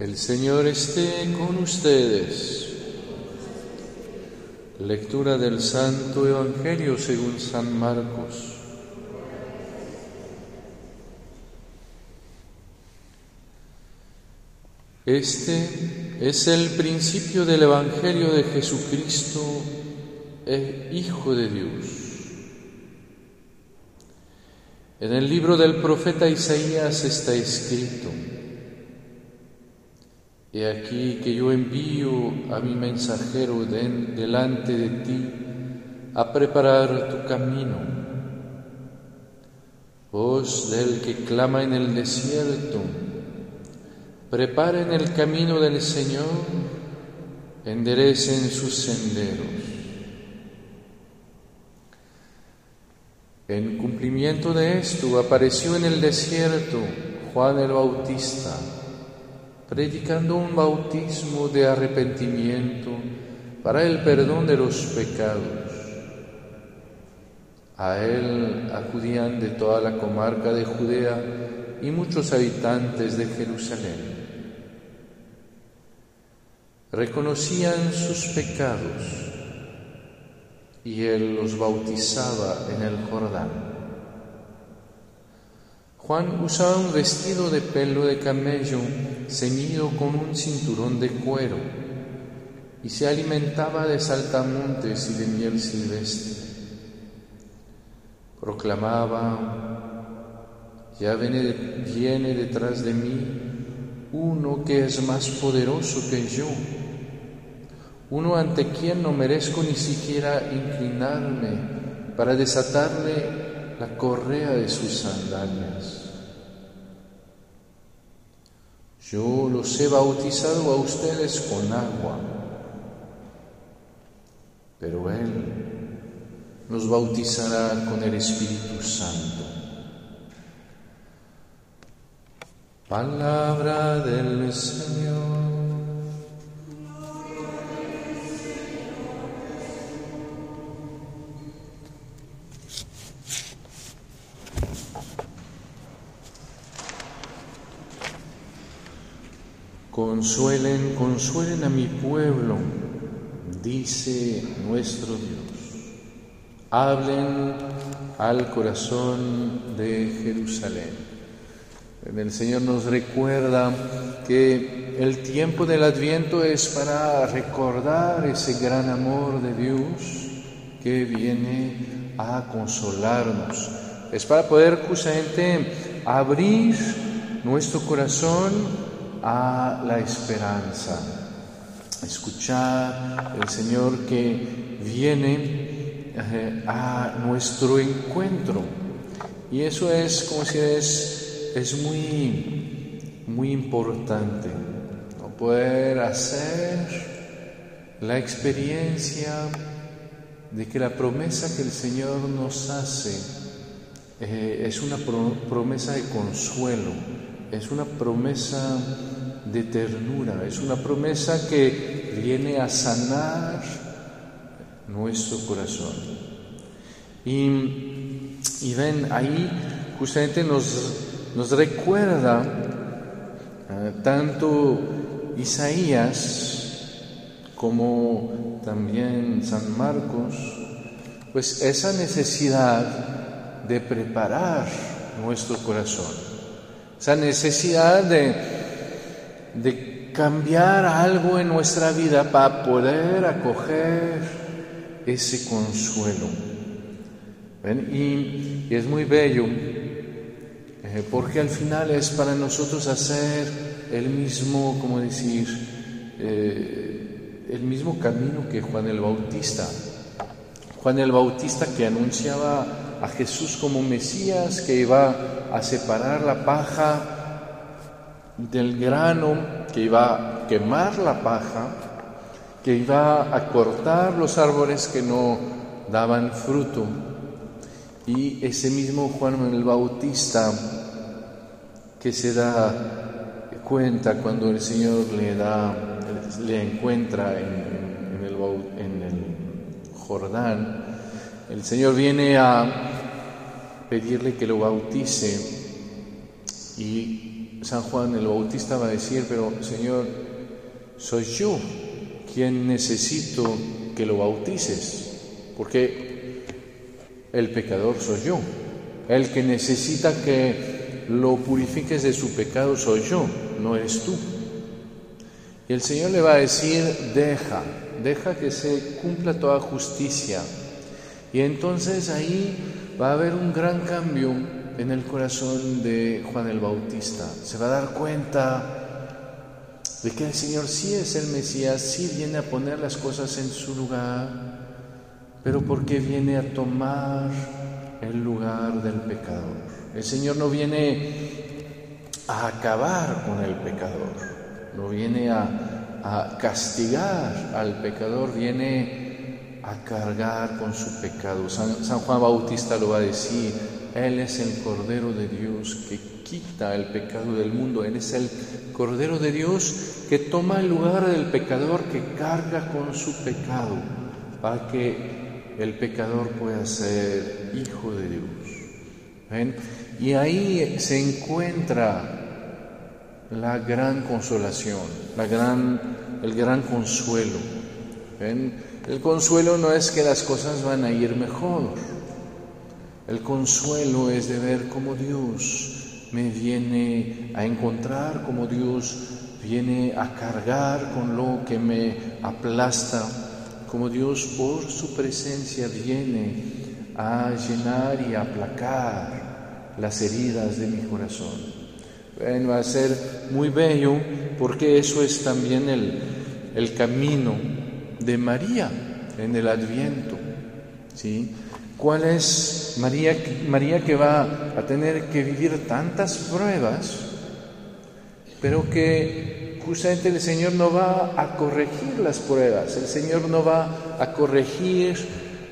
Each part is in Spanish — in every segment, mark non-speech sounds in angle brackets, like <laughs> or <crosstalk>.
El Señor esté con ustedes. Lectura del Santo Evangelio según San Marcos. Este es el principio del Evangelio de Jesucristo, el Hijo de Dios. En el libro del profeta Isaías está escrito, He aquí que yo envío a mi mensajero delante de ti a preparar tu camino. Voz del que clama en el desierto, preparen el camino del Señor, enderecen sus senderos. En cumplimiento de esto apareció en el desierto Juan el Bautista predicando un bautismo de arrepentimiento para el perdón de los pecados. A él acudían de toda la comarca de Judea y muchos habitantes de Jerusalén. Reconocían sus pecados y él los bautizaba en el Jordán. Juan usaba un vestido de pelo de camello ceñido con un cinturón de cuero y se alimentaba de saltamontes y de miel silvestre. Proclamaba, ya viene, viene detrás de mí uno que es más poderoso que yo, uno ante quien no merezco ni siquiera inclinarme para desatarle la correa de sus sandalias. Yo los he bautizado a ustedes con agua, pero Él nos bautizará con el Espíritu Santo. Palabra del Señor. Consuelen, consuelen a mi pueblo, dice nuestro Dios. Hablen al corazón de Jerusalén. El Señor nos recuerda que el tiempo del Adviento es para recordar ese gran amor de Dios que viene a consolarnos. Es para poder justamente abrir nuestro corazón a la esperanza. Escuchar el Señor que viene eh, a nuestro encuentro. Y eso es, como si es, es muy, muy importante. Poder hacer la experiencia de que la promesa que el Señor nos hace eh, es una promesa de consuelo, es una promesa de ternura, es una promesa que viene a sanar nuestro corazón. Y, ven, ahí justamente nos, nos recuerda eh, tanto Isaías como también San Marcos, pues esa necesidad de preparar nuestro corazón esa necesidad de, de cambiar algo en nuestra vida para poder acoger ese consuelo. Y, es muy bello, eh, porque al final es para nosotros hacer el mismo, como decir, eh, el mismo camino que Juan el Bautista. Juan el Bautista que anunciaba a Jesús como Mesías, que iba a separar la paja del grano, que iba a quemar la paja, que iba a cortar los árboles que no daban fruto. Y ese mismo Juan el Bautista que se da cuenta cuando el Señor le da, le encuentra en, el, el Jordán, el Señor viene a pedirle que lo bautice y San Juan el Bautista va a decir, pero Señor, soy yo quien necesito que lo bautices, porque el pecador soy yo, el que necesita que lo purifiques de su pecado soy yo, no eres tú. Y el Señor le va a decir, deja, deja que se cumpla toda justicia. Y entonces ahí va a haber un gran cambio en el corazón de Juan el Bautista. Se va a dar cuenta de que el Señor sí es el Mesías, sí viene a poner las cosas en su lugar, pero porque viene a tomar el lugar del pecador. El Señor no viene a acabar con el pecador, no viene a, castigar al pecador, viene a cargar con su pecado. San Juan Bautista lo va a decir, Él es el Cordero de Dios que quita el pecado del mundo. Él es el Cordero de Dios que toma el lugar del pecador que carga con su pecado para que el pecador pueda ser hijo de Dios. Y ahí se encuentra la gran consolación, la gran, el gran consuelo. El consuelo no es que las cosas van a ir mejor. El consuelo es de ver cómo Dios me viene a encontrar, como Dios viene a cargar con lo que me aplasta, como Dios por su presencia viene a llenar y aplacar las heridas de mi corazón. va a ser muy bello porque eso es también el, el camino de María en el Adviento. ¿sí? ¿Cuál es María, María que va a tener que vivir tantas pruebas, pero que justamente el Señor no va a corregir las pruebas, el Señor no va a corregir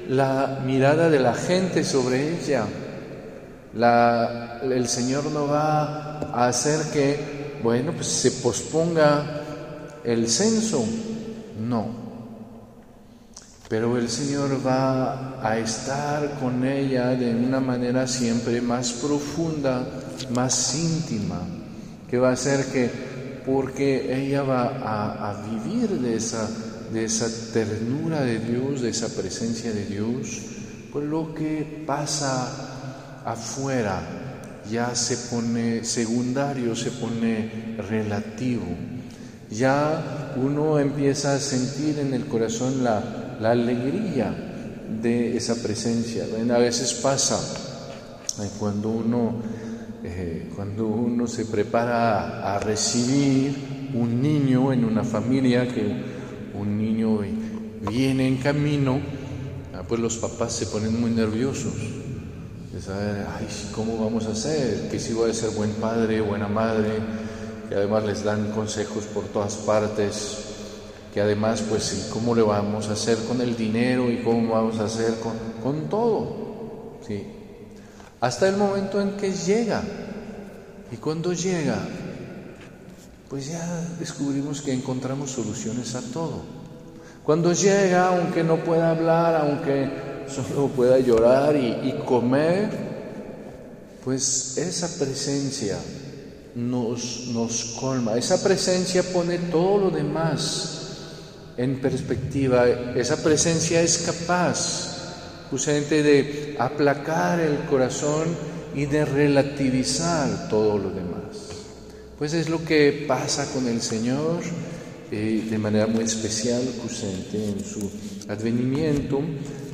la mirada de la gente sobre ella, el Señor no va a hacer que, bueno, pues se posponga el censo, no pero el Señor va a estar con ella de una manera siempre más profunda, más íntima, que va a hacer que, porque ella va a, vivir de esa, de esa ternura de Dios, de esa presencia de Dios, pues lo que pasa afuera ya se pone secundario, se pone relativo. Ya uno empieza a sentir en el corazón la, la alegría de esa presencia. A veces pasa eh, cuando uno, eh, cuando uno se prepara a recibir un niño en una familia, que un niño viene en camino, ah, pues los papás se ponen muy nerviosos. De saber, ¿cómo vamos a hacer? Que si voy a ser buen padre, buena madre, que además les dan consejos por todas partes que además, pues, ¿cómo le vamos a hacer con el dinero y cómo vamos a hacer con, con todo? ¿Sí? Hasta el momento en que llega. Y cuando llega, pues ya descubrimos que encontramos soluciones a todo. Cuando llega, aunque no pueda hablar, aunque solo pueda llorar y, y comer, pues esa presencia nos, nos colma, esa presencia pone todo lo demás en perspectiva, esa presencia es capaz justamente de aplacar el corazón y de relativizar todo lo demás. Pues es lo que pasa con el Señor eh, de manera muy especial, justamente en su advenimiento,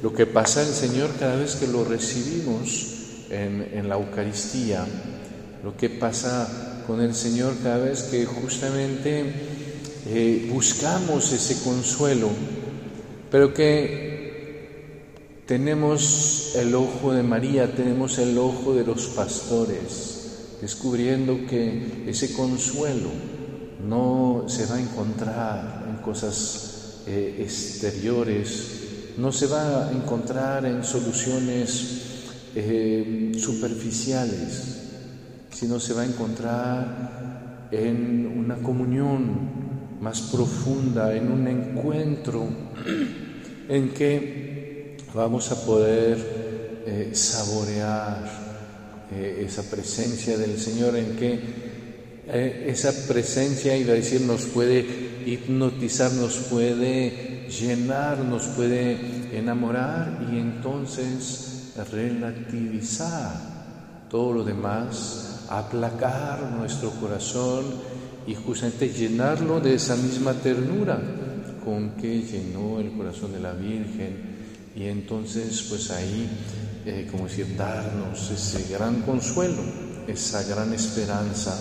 lo que pasa el Señor cada vez que lo recibimos en, en la Eucaristía, lo que pasa con el Señor cada vez que justamente eh, buscamos ese consuelo, pero que tenemos el ojo de María, tenemos el ojo de los pastores, descubriendo que ese consuelo no se va a encontrar en cosas eh, exteriores, no se va a encontrar en soluciones eh, superficiales, sino se va a encontrar en una comunión más profunda, en un encuentro <clears throat> en que vamos a poder eh, saborear eh, esa presencia del Señor, en que eh, esa presencia, iba a decir, nos puede hipnotizar, nos puede llenar, nos puede enamorar y entonces relativizar todo lo demás, aplacar nuestro corazón y justamente llenarlo de esa misma ternura con que llenó el corazón de la Virgen y entonces pues ahí, eh, como decir, darnos ese gran consuelo, esa gran esperanza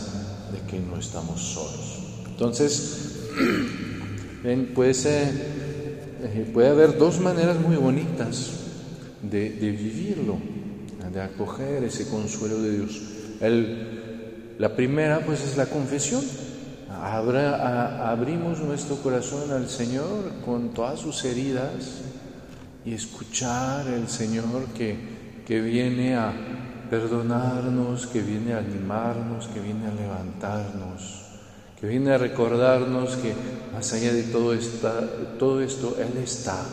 de que no estamos solos. Entonces, <clears throat> pues, puede haber dos maneras muy bonitas de, vivirlo, de acoger ese consuelo de Dios. la primera pues es la confesión. Abrimos nuestro corazón al Señor con todas sus heridas y escuchar el Señor que, que viene a perdonarnos, que viene a animarnos, que viene a levantarnos, que viene a recordarnos que más allá de todo, esta, todo esto, Él está,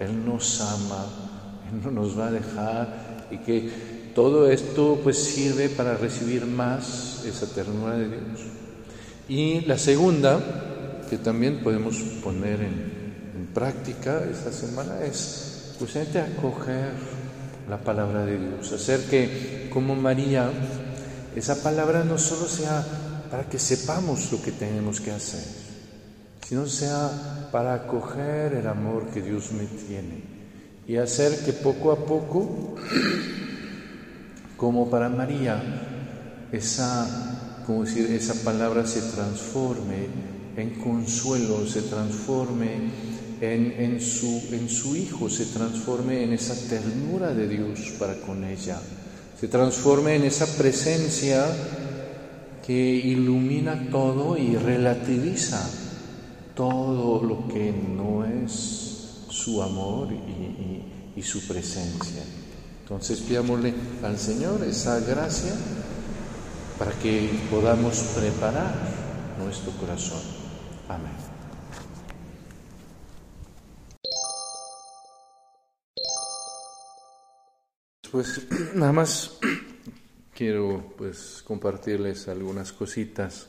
Él nos ama, Él no nos va a dejar y que todo esto pues sirve para recibir más esa ternura de Dios. Y la segunda, que también podemos poner en, práctica esta semana es justamente acoger la palabra de Dios, hacer que como María esa palabra no solo sea para que sepamos lo que tenemos que hacer, sino sea para acoger el amor que Dios me tiene y hacer que poco a poco, como para María, esa, como decir, esa palabra se transforme en consuelo, se transforme en, su, en su Hijo se transforme en esa ternura de Dios para con ella, se transforme en esa presencia que ilumina todo y relativiza todo lo que no es su amor y, y su presencia. Entonces pidámosle al Señor esa gracia para que podamos preparar nuestro corazón. Amén. pues <clears throat> nada más <clears throat> quiero pues compartirles algunas cositas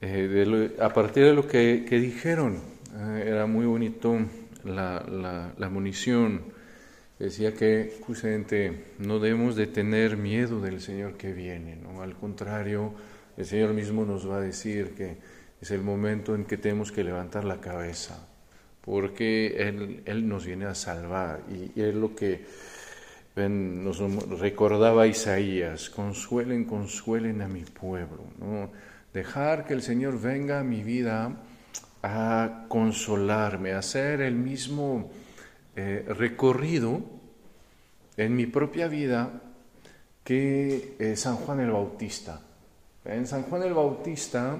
eh, a partir de lo que, dijeron. Eh, era muy bonito la, munición. Decía que justamente no debemos de tener miedo del Señor que viene, ¿no? Al contrario, el Señor mismo nos va a decir que es el momento en que tenemos que levantar la cabeza, porque Él, él nos viene a salvar y es lo que nos recordaba Isaías, consuelen, consuelen a mi pueblo. ¿no? Dejar que el Señor venga a mi vida a consolarme, a hacer el mismo eh, recorrido en mi propia vida que eh, San Juan el Bautista. En San Juan el Bautista,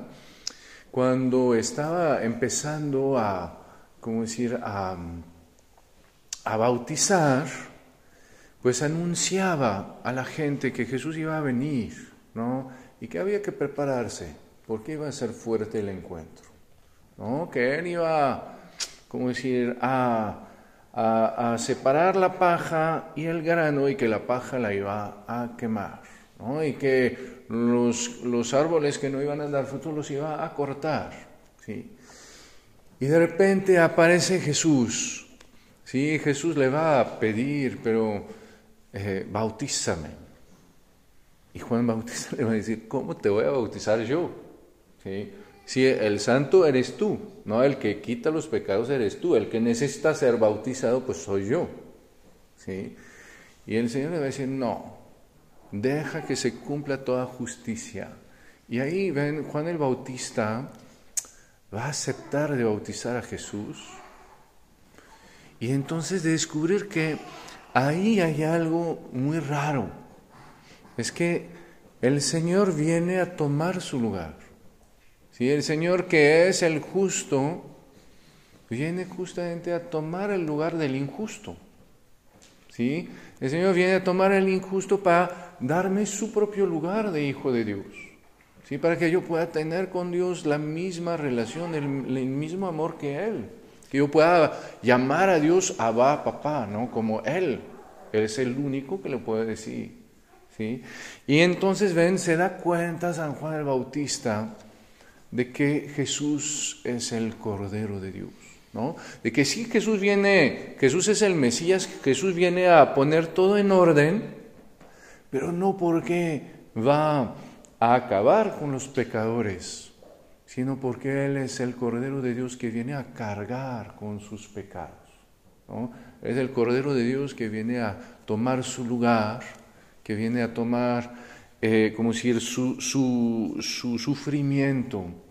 cuando estaba empezando a, ¿cómo decir?, a, a bautizar, pues anunciaba a la gente que Jesús iba a venir, ¿no? Y que había que prepararse, porque iba a ser fuerte el encuentro, ¿no? Que él iba, como decir, a, a, separar la paja y el grano y que la paja la iba a quemar, ¿no? Y que los, los árboles que no iban a dar fruto los iba a cortar, ¿sí? Y de repente aparece Jesús, ¿sí? Jesús le va a pedir, pero eh, bautízame. Y Juan Bautista <laughs> le va a decir, ¿cómo te voy a bautizar yo? ¿Sí? Si el santo eres tú, no el que quita los pecados eres tú, el que necesita ser bautizado, pues soy yo. ¿Sí? Y el Señor le va a decir, no, deja que se cumpla toda justicia. Y ahí ven, Juan el Bautista va a aceptar de bautizar a Jesús y entonces de descubrir que ahí hay algo muy raro. Es que el Señor viene a tomar su lugar. Si El Señor que es el justo, viene justamente a tomar el lugar del injusto. ¿Sí? El Señor viene a tomar el injusto para darme su propio lugar de hijo de Dios. ¿Sí? Para que yo pueda tener con Dios la misma relación, el, mismo amor que Él que yo pueda llamar a Dios Abba, papá, ¿no? Como Él. Él es el único que le puede decir. ¿sí? Y entonces, ven, se da cuenta San Juan el Bautista de que Jesús es el Cordero de Dios. ¿no? De que sí, Jesús viene, Jesús es el Mesías, Jesús viene a poner todo en orden, pero no porque va a acabar con los pecadores, sino porque Él es el Cordero de Dios que viene a cargar con sus pecados. Es el Cordero de Dios que viene a tomar su lugar, que viene a tomar, eh, como decir, su, su, su sufrimiento,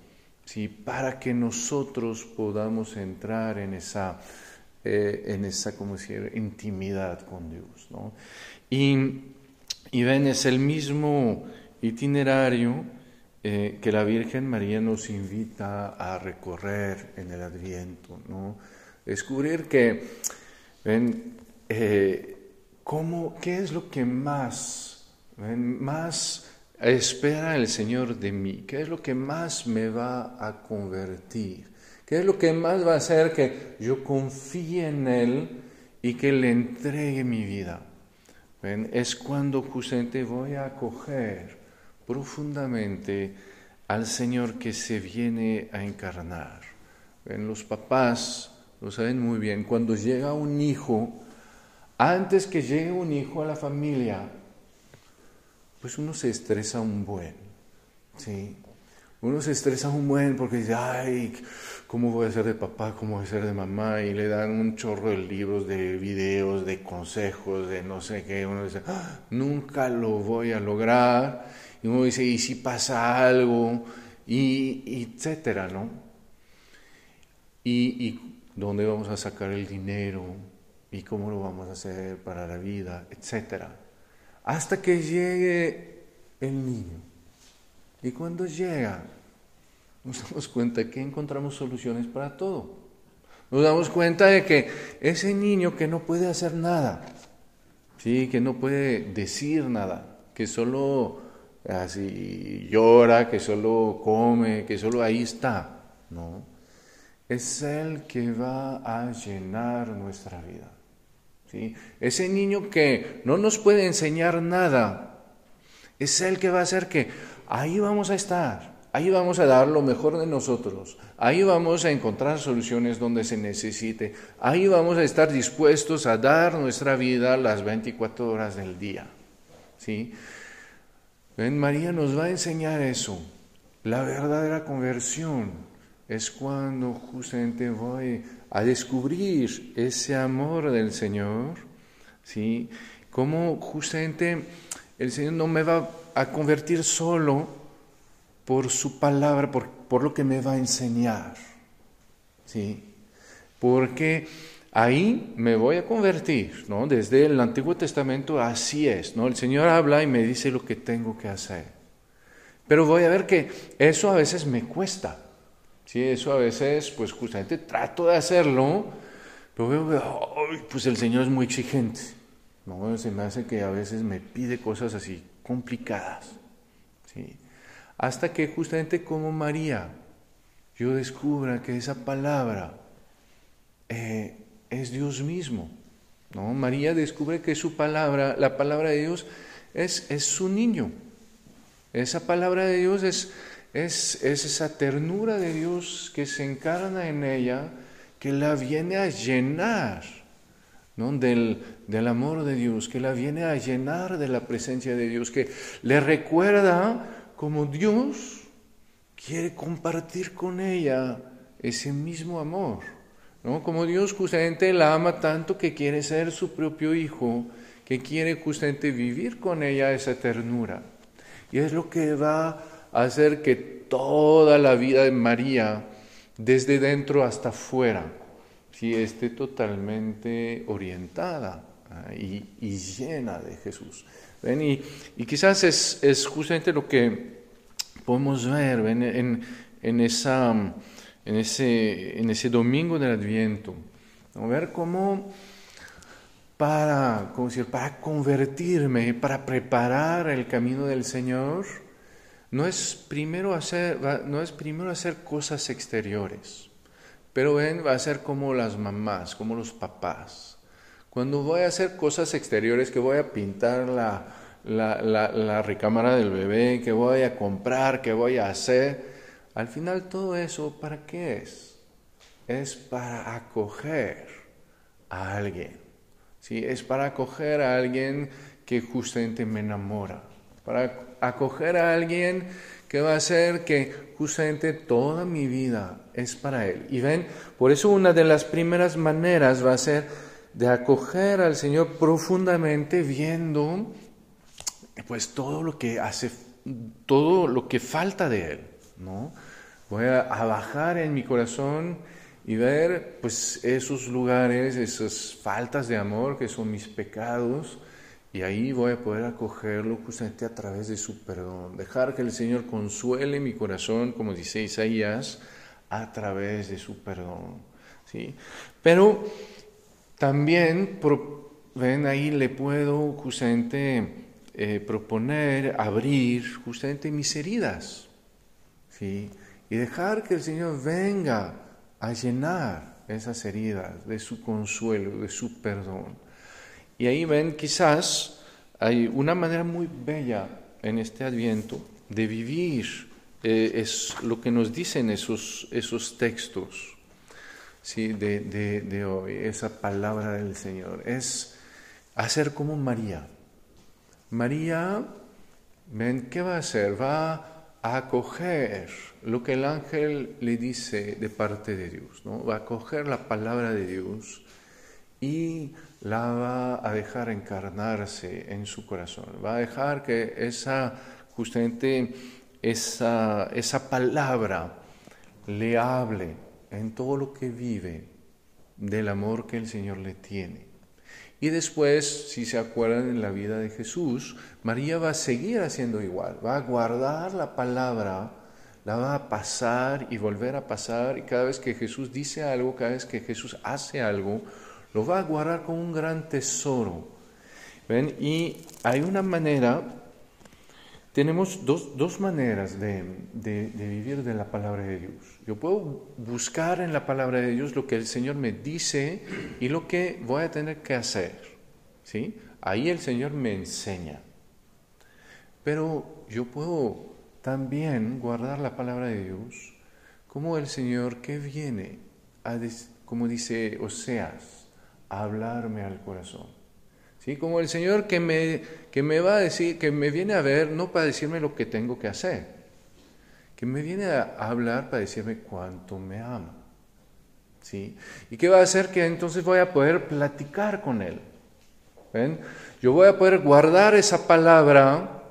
¿sí? para que nosotros podamos entrar en esa, eh, en esa como decir, intimidad con Dios. ¿no? Y, y, ven, es el mismo itinerario eh, que la Virgen María nos invita a recorrer en el Adviento. ¿no? Descubrir que, ven, eh, ¿cómo, ¿qué es lo que más, más espera el Señor de mí? ¿Qué es lo que más me va a convertir? ¿Qué es lo que más va a hacer que yo confíe en Él y que le entregue mi vida? ¿Ven? Es cuando justamente voy a acoger profundamente al Señor que se viene a encarnar. ¿Ven? Los papás lo saben muy bien. Cuando llega un hijo, antes que llegue un hijo a la familia, pues uno se estresa un buen, ¿sí? Uno se estresa un buen porque dice, ay, ¿cómo voy a ser de papá? ¿Cómo voy a ser de mamá? Y le dan un chorro de libros, de videos, de consejos, de no sé qué. Uno dice, ah, nunca lo voy a lograr. Y uno dice, ¿y si pasa algo? Y, etcétera, ¿no? Y, y dónde vamos a sacar el dinero y cómo lo vamos a hacer para la vida, etcétera hasta que llegue el niño. Y cuando llega, nos damos cuenta que encontramos soluciones para todo. Nos damos cuenta de que ese niño que no puede hacer nada, ¿sí? que no puede decir nada, que solo así llora, que solo come, que solo ahí está, ¿no? Es el que va a llenar nuestra vida. Ese niño que no nos puede enseñar nada, es el que va a hacer que ahí vamos a estar, ahí vamos a dar lo mejor de nosotros, ahí vamos a encontrar soluciones donde se necesite, ahí vamos a estar dispuestos a dar nuestra vida las 24 horas del día. ¿sí? Ven, María nos va a enseñar eso, la verdadera conversión es cuando justamente voy a descubrir ese amor del Señor, ¿sí? Cómo justamente el Señor no me va a convertir solo por su palabra, por, por lo que me va a enseñar, ¿sí? Porque ahí me voy a convertir, ¿no? Desde el Antiguo Testamento así es, ¿no? El Señor habla y me dice lo que tengo que hacer. Pero voy a ver que eso a veces me cuesta. Sí, eso a veces, pues justamente trato de hacerlo, pero veo que pues el Señor es muy exigente. ¿no? Se me hace que a veces me pide cosas así complicadas. ¿sí? Hasta que justamente como María, yo descubra que esa palabra eh, es Dios mismo. ¿no? María descubre que su palabra, la palabra de Dios, es, es su niño. Esa palabra de Dios es, es, esa ternura de Dios que se encarna en ella, que la viene a llenar ¿no? del, del amor de Dios, que la viene a llenar de la presencia de Dios, que le recuerda como Dios quiere compartir con ella ese mismo amor. ¿no? Como Dios justamente la ama tanto que quiere ser su propio hijo, que quiere justamente vivir con ella esa ternura. Y es lo que va hacer que toda la vida de María, desde dentro hasta fuera, si esté totalmente orientada ah, y, llena de Jesús. Y, y, quizás es, es, justamente lo que podemos ver en, en, esa, en, ese, en ese domingo del Adviento. Ver cómo para, decir, para convertirme, para preparar el camino del Señor, no es primero hacer, no es primero hacer cosas exteriores, pero ven, va a ser como las mamás, como los papás. Cuando voy a hacer cosas exteriores, que voy a pintar la, la, la, recámara del bebé, qué voy a comprar, qué voy a hacer. Al final todo eso, ¿para qué es? Es para acoger a alguien. ¿sí? Es para acoger a alguien que justamente me enamora. Para acoger a alguien que va a hacer que justamente toda mi vida es para Él. Y ven, por eso una de las primeras maneras va a ser de acoger al Señor profundamente viendo pues todo lo que hace, todo lo que falta de Él, ¿no? Voy a, bajar en mi corazón y ver pues esos lugares, esas faltas de amor que son mis pecados, y ahí voy a poder acogerlo justamente a través de su perdón. Dejar que el Señor consuele mi corazón, como dice Isaías, a través de su perdón. ¿sí? Pero también, ven, ahí le puedo justamente eh, proponer abrir justamente mis heridas. ¿sí? Y dejar que el Señor venga a llenar esas heridas de su consuelo, de su perdón. Y ahí ven, quizás hay una manera muy bella en este adviento de vivir, eh, es lo que nos dicen esos, esos textos ¿sí? de, de, hoy, esa palabra del Señor, es hacer como María. María, ven, ¿qué va a hacer? Va a acoger lo que el ángel le dice de parte de Dios, ¿no? Va a acoger la palabra de Dios y la va a dejar encarnarse en su corazón, va a dejar que esa, justamente esa, esa palabra le hable en todo lo que vive del amor que el Señor le tiene. Y después, si se acuerdan en la vida de Jesús, María va a seguir haciendo igual, va a guardar la palabra, la va a pasar y volver a pasar, y cada vez que Jesús dice algo, cada vez que Jesús hace algo, lo va a guardar como un gran tesoro. ¿Ven? Y hay una manera, tenemos dos, dos maneras de, de, vivir de la palabra de Dios. Yo puedo buscar en la palabra de Dios lo que el Señor me dice y lo que voy a tener que hacer. ¿sí? Ahí el Señor me enseña. Pero yo puedo también guardar la palabra de Dios como el Señor que viene, como dice Oseas, hablarme al corazón. ¿Sí? Como el Señor que me, que me va a decir, que me viene a ver no para decirme lo que tengo que hacer, que me viene a hablar para decirme cuánto me ama. ¿Sí? ¿Y qué va a hacer? Que entonces voy a poder platicar con Él. ¿Ven? Yo voy a poder guardar esa palabra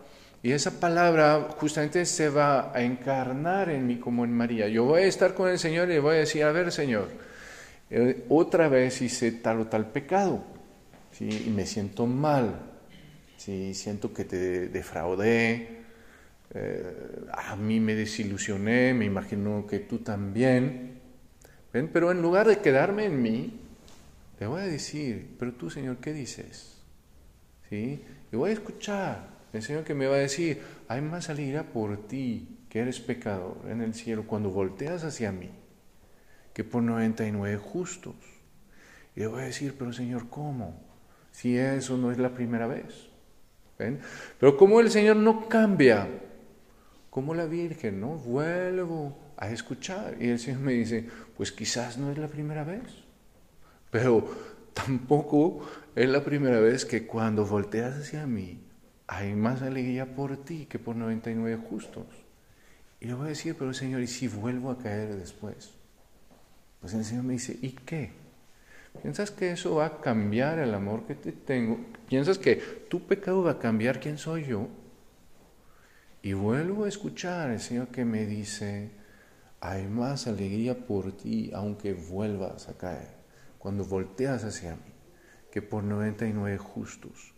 y esa palabra justamente se va a encarnar en mí como en María. Yo voy a estar con el Señor y le voy a decir, a ver Señor, eh, otra vez hice tal o tal pecado, ¿sí? y me siento mal, ¿sí? siento que te defraudé, eh, a mí me desilusioné, me imagino que tú también, pero en lugar de quedarme en mí, le voy a decir, pero tú Señor, ¿qué dices? ¿Sí? Y voy a escuchar, el Señor que me va a decir, hay más alegría por ti, que eres pecador en el cielo, cuando volteas hacia mí que por 99 justos. Y le voy a decir, pero Señor, ¿cómo? Si eso no es la primera vez. ¿Ven? Pero como el Señor no cambia, como la Virgen, ¿no? Vuelvo a escuchar. Y el Señor me dice, pues quizás no es la primera vez. Pero tampoco es la primera vez que cuando volteas hacia mí, hay más alegría por ti que por 99 justos. Y le voy a decir, pero Señor, ¿y si vuelvo a caer después? Pues el Señor me dice, ¿y qué? ¿Piensas que eso va a cambiar el amor que te tengo? ¿Piensas que tu pecado va a cambiar quién soy yo? Y vuelvo a escuchar al Señor que me dice, hay más alegría por ti aunque vuelvas a caer, cuando volteas hacia mí, que por 99 justos.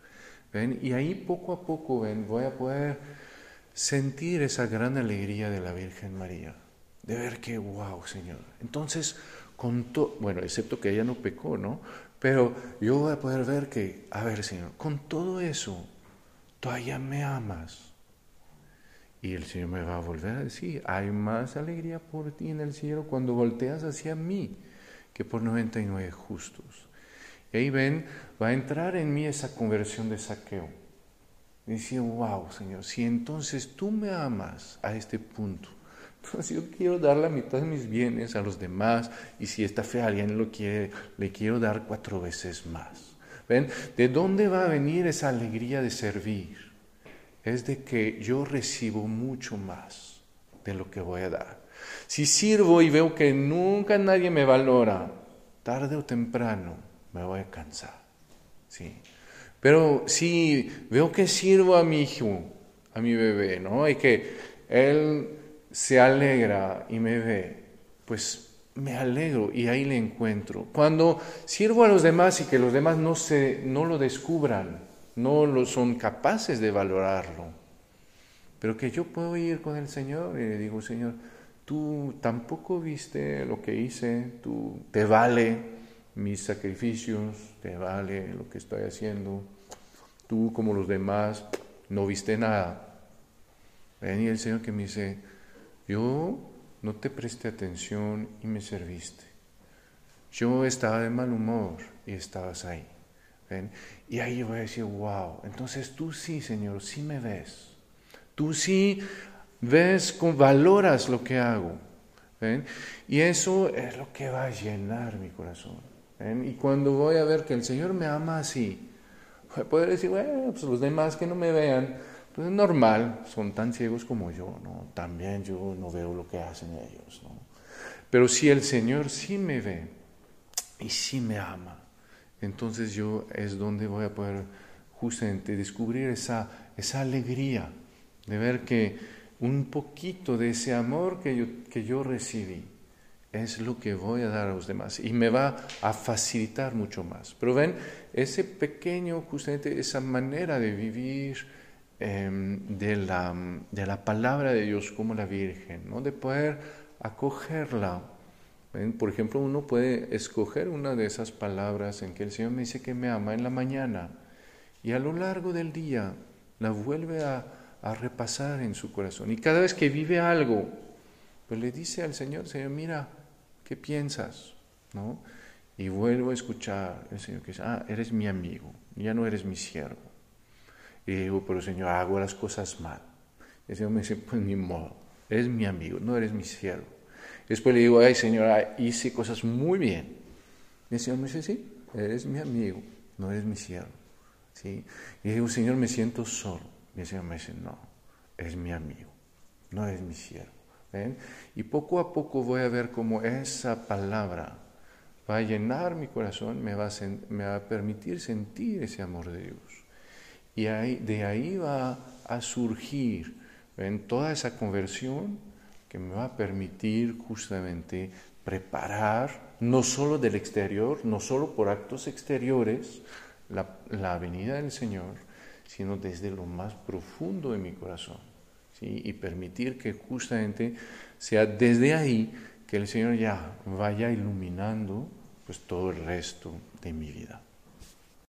¿Ven? Y ahí poco a poco, ven, voy a poder sentir esa gran alegría de la Virgen María de ver que, wow, Señor. Entonces, con todo, bueno, excepto que ella no pecó, ¿no? Pero yo voy a poder ver que, a ver, Señor, con todo eso, todavía me amas. Y el Señor me va a volver a decir, hay más alegría por ti en el cielo cuando volteas hacia mí que por 99 justos. Y ahí ven, va a entrar en mí esa conversión de saqueo. Decía, wow, Señor, si entonces tú me amas a este punto, <laughs> entonces yo quiero dar la mitad de mis bienes a los demás y si esta fe alguien lo quiere, le quiero dar cuatro veces más. ¿Ven? ¿De dónde va a venir esa alegría de servir? Es de que yo recibo mucho más de lo que voy a dar. Si sirvo y veo que nunca nadie me valora, tarde o temprano me voy a cansar. ¿sí? Pero si veo que sirvo a mi hijo, a mi bebé, ¿no? Y que él se alegra y me ve, pues me alegro y ahí le encuentro. Cuando sirvo a los demás y que los demás no, se, no lo descubran, no lo son capaces de valorarlo, pero que yo puedo ir con el Señor y le digo, Señor, tú tampoco viste lo que hice, tú te vale mis sacrificios, te vale lo que estoy haciendo, tú como los demás no viste nada. Ven y el Señor que me dice, yo no te presté atención y me serviste. Yo estaba de mal humor y estabas ahí. Y ahí voy a decir, wow, entonces tú sí, Señor, sí me ves. Tú sí ves, valoras lo que hago. Y eso es lo que va a llenar mi corazón. Y cuando voy a ver que el Señor me ama así, voy a poder decir, bueno, pues los demás que no me vean, pues es normal, son tan ciegos como yo, ¿no? También yo no veo lo que hacen ellos, ¿no? Pero si el Señor sí me ve y sí me ama, entonces yo es donde voy a poder justamente descubrir esa, esa alegría de ver que un poquito de ese amor que yo, que yo recibí es lo que voy a dar a los demás y me va a facilitar mucho más. Pero ven, ese pequeño, justamente esa manera de vivir, Em, de, la, de, la, palabra de Dios como la Virgen, ¿no? de poder acogerla. Por ejemplo, uno puede escoger una de esas palabras en que el Señor me dice que me ama en la mañana y a lo largo del día la vuelve a, repasar en su corazón. Y cada vez que vive algo, pues le dice al Señor, Señor, mira, ¿qué piensas? ¿No? Y vuelvo a escuchar el Señor que dice, ah, eres mi amigo, ya no eres mi siervo. Y digo, pero Señor, hago las cosas mal. Y el Señor me dice, pues ni modo, eres mi amigo, no eres mi siervo. Después le digo, ay Señor, hice cosas muy bien. Y el Señor me dice, sí, eres mi amigo, no eres mi siervo. ¿Sí? Y digo, Señor, me siento solo. Y el Señor me dice, no, eres mi amigo, no eres mi siervo. ¿Ven? Y poco a poco voy a ver cómo esa palabra va a llenar mi corazón, me va a, me va a permitir sentir ese amor de Dios. Y de ahí va a surgir en toda esa conversión que me va a permitir justamente preparar, no solo del exterior, no solo por actos exteriores, la, la venida del Señor, sino desde lo más profundo de mi corazón. ¿sí? Y permitir que justamente sea desde ahí que el Señor ya vaya iluminando pues todo el resto de mi vida.